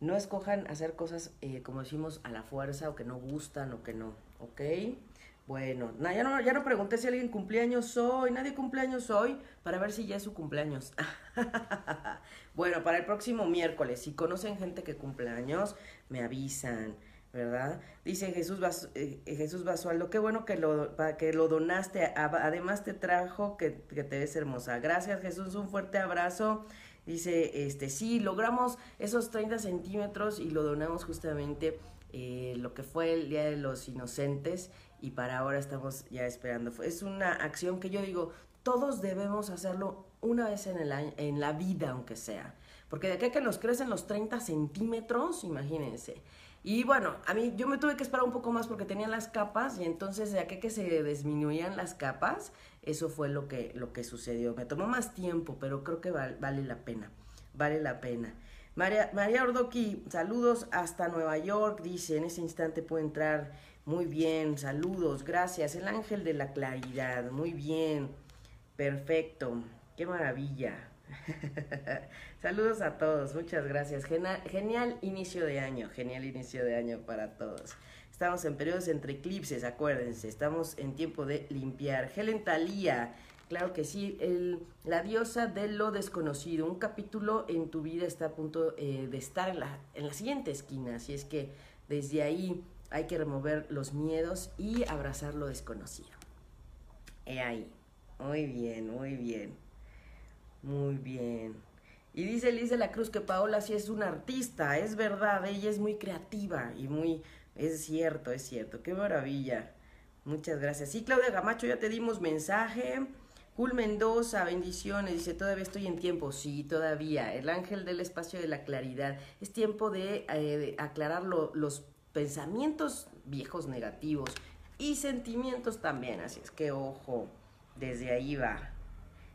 No escojan hacer cosas, eh, como decimos, a la fuerza o que no gustan o que no, ¿ok? Bueno, ya, no, pregunté si alguien cumpleaños hoy, nadie cumpleaños hoy, para ver si ya es su cumpleaños. bueno, para el próximo miércoles, si conocen gente que cumpleaños, me avisan. ¿verdad? Dice Jesús, eh, Jesús Basualdo, qué bueno que lo, que lo donaste, además te trajo que, que, te ves hermosa. Gracias Jesús, un fuerte abrazo. Dice, este, sí, logramos esos 30 centímetros y lo donamos justamente eh, lo que fue el Día de los Inocentes y para ahora estamos ya esperando. Es una acción que yo digo, todos debemos hacerlo una vez en, el en la vida, aunque sea. Porque de aquí a que nos crecen los 30 centímetros, imagínense. Y bueno, a mí yo me tuve que esperar un poco más porque tenía las capas y entonces de aquí que se disminuían las capas, eso fue lo que, lo que sucedió. Me tomó más tiempo, pero creo que vale la pena, vale la pena. María, María Ordoqui, saludos hasta Nueva York, dice, en ese instante puede entrar. Muy bien, saludos, gracias. El ángel de la claridad, muy bien, perfecto, qué maravilla. Saludos a todos, muchas gracias. Genial, inicio de año, genial inicio de año para todos. Estamos en periodos entre eclipses, acuérdense, estamos en tiempo de limpiar. Helen Talía, claro que sí, el, la diosa de lo desconocido. Un capítulo en tu vida está a punto eh, de estar en la, en la siguiente esquina, así es que desde ahí hay que remover los miedos y abrazar lo desconocido. He ahí. Muy bien, muy bien. Muy bien. Y dice Liz de la Cruz que Paola sí es una artista, es verdad, ella es muy creativa y muy, es cierto, es cierto, qué maravilla. Muchas gracias. Sí, Claudia Gamacho, ya te dimos mensaje. Jul Mendoza, bendiciones, dice, todavía estoy en tiempo. Sí, todavía. El ángel del espacio de la claridad. Es tiempo de, eh, aclarar los pensamientos viejos negativos y sentimientos también. Así es que, ojo, desde ahí va.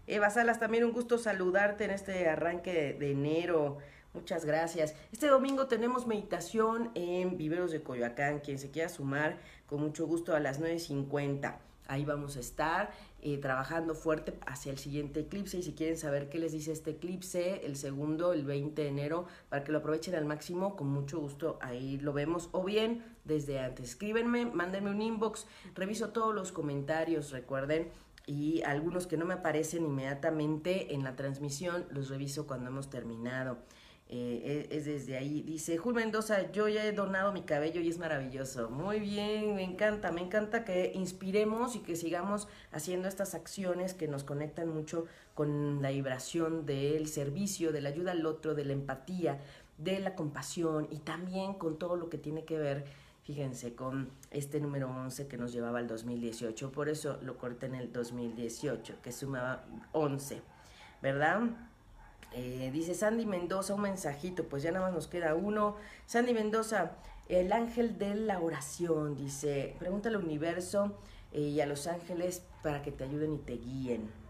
Eva Salas, también un gusto saludarte en este arranque de, enero. Muchas gracias. Este domingo tenemos meditación en Viveros de Coyoacán. Quien se quiera sumar, con mucho gusto a las 9.50. Ahí vamos a estar eh, trabajando fuerte hacia el siguiente eclipse. Y si quieren saber qué les dice este eclipse, el segundo, el 20 de enero, para que lo aprovechen al máximo, con mucho gusto ahí lo vemos. O bien desde antes. Escríbenme, mándenme un inbox. Reviso todos los comentarios. Recuerden y algunos que no me aparecen inmediatamente en la transmisión los reviso cuando hemos terminado. Eh, es desde ahí. Dice Jul Mendoza, yo ya he donado mi cabello y es maravilloso. Muy bien, me encanta, me encanta que inspiremos y que sigamos haciendo estas acciones que nos conectan mucho con la vibración del servicio, de la ayuda al otro, de la empatía, de la compasión y también con todo lo que tiene que ver Fíjense, con este número 11 que nos llevaba al 2018, por eso lo corté en el 2018, que sumaba 11, ¿verdad? Eh, dice Sandy Mendoza, un mensajito, pues ya nada más nos queda uno. Sandy Mendoza, el ángel de la oración, dice, pregunta al universo eh, y a los ángeles para que te ayuden y te guíen.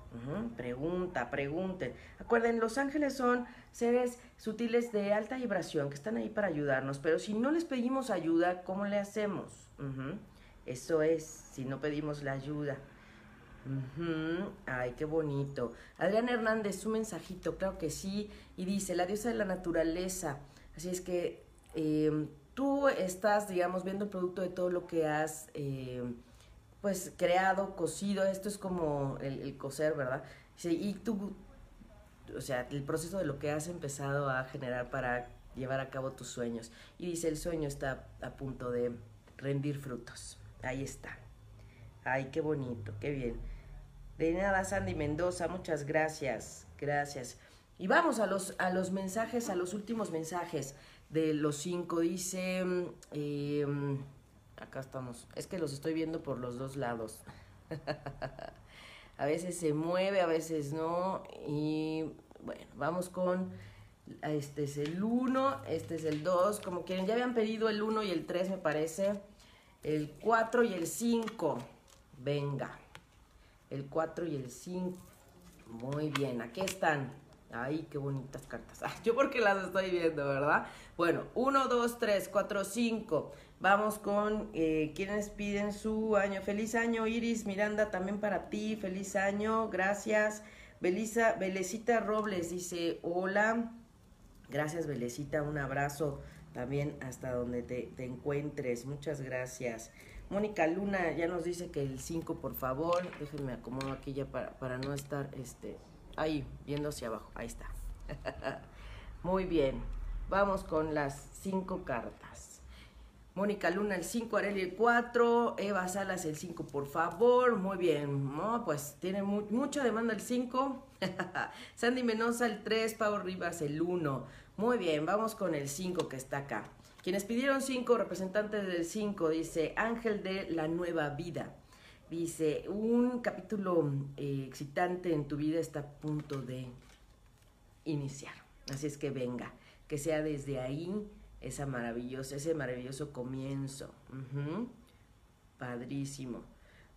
Pregunta, pregunten. Acuerden, los ángeles son seres sutiles de alta vibración que están ahí para ayudarnos, pero si no les pedimos ayuda, ¿cómo le hacemos? Eso es, si no pedimos la ayuda. Ay, qué bonito. Adrián Hernández, un mensajito, claro que sí. Y dice, la diosa de la naturaleza. Así es que em, tú estás, digamos, viendo el producto de todo lo que has, em, pues, creado, cocido. Esto es como el, coser, ¿verdad? y tú, o sea, el proceso de lo que has empezado a generar para llevar a cabo tus sueños. Y dice, el sueño está a punto de rendir frutos. Ahí está. Ay, qué bonito, qué bien. De nada, Sandy Mendoza, muchas gracias, gracias. Y vamos a los, a los mensajes, a los últimos mensajes de los cinco. Dice, em, acá estamos, es que los estoy viendo por los dos lados. a veces se mueve, a veces no. Y bueno, vamos con, este es el 1, este es el 2, como quieren. Ya habían pedido el 1 y el 3 me parece. El 4 y el 5. Venga. El 4 y el 5. Muy bien, aquí están. Ay, qué bonitas cartas. Yo porque las estoy viendo, ¿verdad? Bueno, 1, 2, 3, 4, 5. Vamos con eh, quienes piden su año. Feliz año, Iris Miranda, también para ti. Feliz año, gracias. Belisa, Belecita Robles dice, hola. Gracias, Belecita, un abrazo también hasta donde te encuentres. Muchas gracias. Mónica Luna ya nos dice que el 5, por favor. Déjenme acomodo aquí ya para, para no estar este, ahí, viendo hacia abajo. Ahí está. Muy bien. Vamos con las 5 cartas. Mónica Luna el 5, Areli el 4, Eva Salas el 5, por favor. Muy bien. No, pues tiene mucha demanda el 5. Sandy Menosa el 3, Pau Rivas el 1. Muy bien, vamos con el 5 que está acá. Quienes pidieron cinco representantes del cinco, dice Ángel de la Nueva Vida. Dice, un capítulo eh, excitante en tu vida está a punto de iniciar. Así es que venga, que sea desde ahí esa maravillosa, ese maravilloso comienzo. Padrísimo.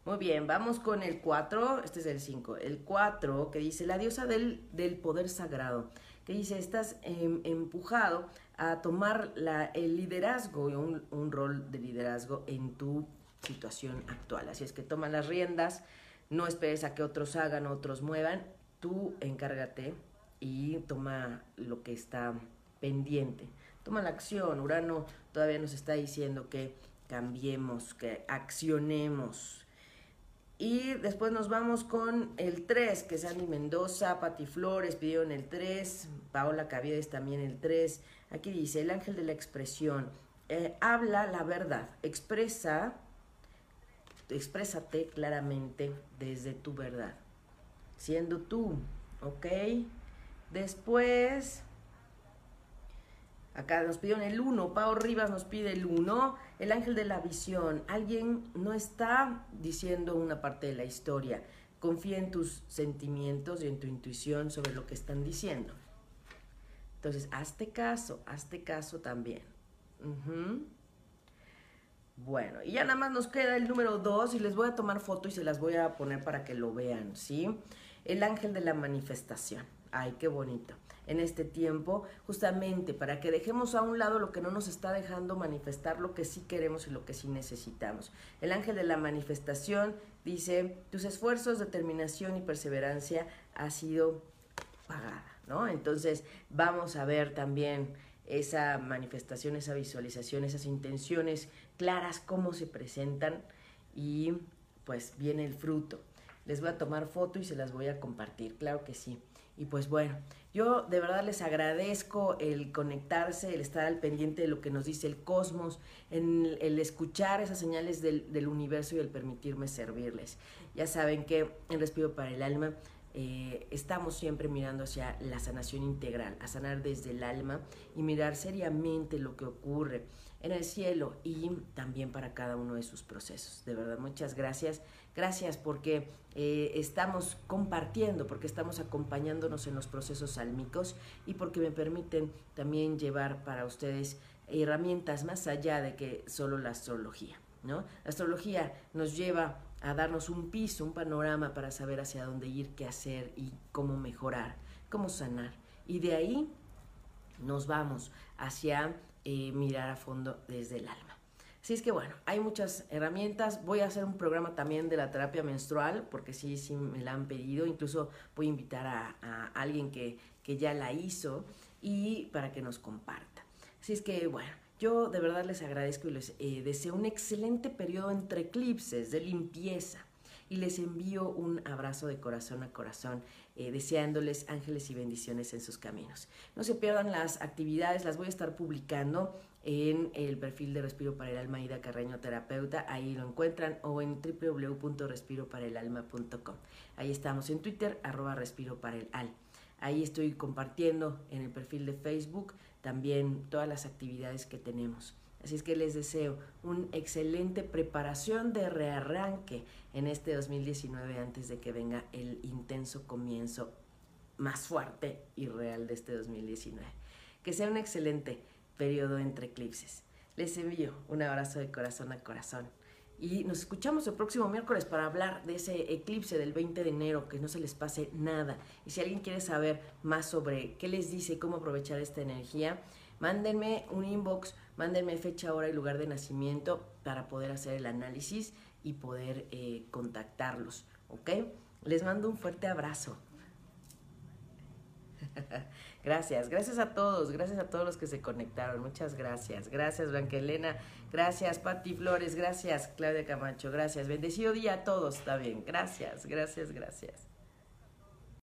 Muy bien, vamos con el 4, este es el 5. El 4 que dice la diosa del, del poder sagrado, que dice, estás em, empujado a tomar la, el liderazgo, un, un rol de liderazgo en tu situación actual. Así es que toma las riendas, no esperes a que otros hagan, otros muevan, tú encárgate y toma lo que está pendiente. Toma la acción. Urano todavía nos está diciendo que cambiemos, que accionemos, y después nos vamos con el 3, que es Andy Mendoza, Pati Flores pidieron el 3, Paola Caviedes también el 3. Aquí dice, el ángel de la expresión, eh, habla la verdad, expresa, exprésate claramente desde tu verdad, siendo tú, ¿ok? Después Acá nos pidieron el 1, Pau Rivas nos pide el 1, el ángel de la visión. Alguien no está diciendo una parte de la historia. Confía en tus sentimientos y en tu intuición sobre lo que están diciendo. Entonces, hazte caso, hazte caso también. Bueno, y ya nada más nos queda el número 2 y les voy a tomar foto y se las voy a poner para que lo vean, ¿sí? El ángel de la manifestación. Ay, qué bonito en este tiempo, justamente para que dejemos a un lado lo que no nos está dejando manifestar lo que sí queremos y lo que sí necesitamos. El ángel de la manifestación dice, tus esfuerzos, determinación y perseverancia ha sido pagada, ¿no? Entonces vamos a ver también esa manifestación, esa visualización, esas intenciones claras, cómo se presentan y pues viene el fruto. Les voy a tomar foto y se las voy a compartir, claro que sí. Y pues bueno, yo de verdad les agradezco el conectarse, el estar al pendiente de lo que nos dice el cosmos, en el escuchar esas señales del, universo y el permitirme servirles. Ya saben que en Respiro para el Alma eh, estamos siempre mirando hacia la sanación integral, a sanar desde el alma y mirar seriamente lo que ocurre en el cielo y también para cada uno de sus procesos. De verdad, muchas gracias Gracias porque eh, estamos compartiendo, porque estamos acompañándonos en los procesos sálmicos y porque me permiten también llevar para ustedes herramientas más allá de que solo la astrología. ¿no? La astrología nos lleva a darnos un piso, un panorama para saber hacia dónde ir, qué hacer y cómo mejorar, cómo sanar. Y de ahí nos vamos hacia eh, mirar a fondo desde el alma. Así es que bueno, hay muchas herramientas. Voy a hacer un programa también de la terapia menstrual, porque sí, sí me la han pedido. Incluso voy a invitar a, alguien que, que, ya la hizo y para que nos comparta. Así es que bueno, yo de verdad les agradezco y les eh, deseo un excelente periodo entre eclipses de limpieza. Y les envío un abrazo de corazón a corazón, eh, deseándoles ángeles y bendiciones en sus caminos. No se pierdan las actividades, las voy a estar publicando en el perfil de Respiro para el Alma Ida Carreño Terapeuta, ahí lo encuentran, o en www.respiroparaelalma.com. Ahí estamos en Twitter, arroba Respiro para el Al. Ahí estoy compartiendo en el perfil de Facebook también todas las actividades que tenemos. Así es que les deseo una excelente preparación de rearranque en este 2019 antes de que venga el intenso comienzo más fuerte y real de este 2019. Que sea un excelente periodo entre eclipses. Les envío un abrazo de corazón a corazón. Y nos escuchamos el próximo miércoles para hablar de ese eclipse del 20 de enero, que no se les pase nada. Y si alguien quiere saber más sobre qué les dice, cómo aprovechar esta energía, mándenme un inbox, mándenme fecha, hora y lugar de nacimiento para poder hacer el análisis y poder eh, contactarlos. ¿Ok? Les mando un fuerte abrazo. Gracias, gracias a todos, gracias a todos los que se conectaron, muchas gracias. Gracias, Blanca Elena, gracias, Patti Flores, gracias, Claudia Camacho, gracias. Bendecido día a todos también, gracias, gracias, gracias.